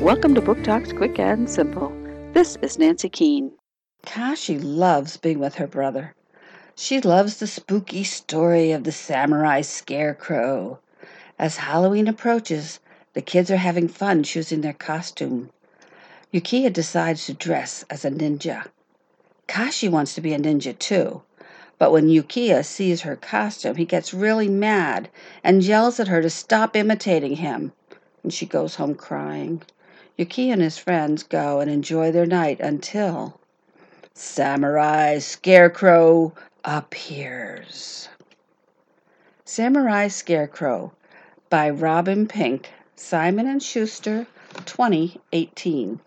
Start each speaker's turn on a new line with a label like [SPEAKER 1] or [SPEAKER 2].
[SPEAKER 1] Welcome to Book Talks Quick and Simple. This is Nancy Keane.
[SPEAKER 2] Kashi loves being with her brother. She loves the spooky story of the samurai scarecrow. As Halloween approaches, the kids are having fun choosing their costume. Yukio decides to dress as a ninja. Kashi wants to be a ninja too, but when Yukio sees her costume, he gets really mad and yells at her to stop imitating him, and she goes home crying. Yuki and his friends go and enjoy their night until Samurai Scarecrow appears. Samurai Scarecrow by Rubin Pingk, Simon and Schuster, 2018.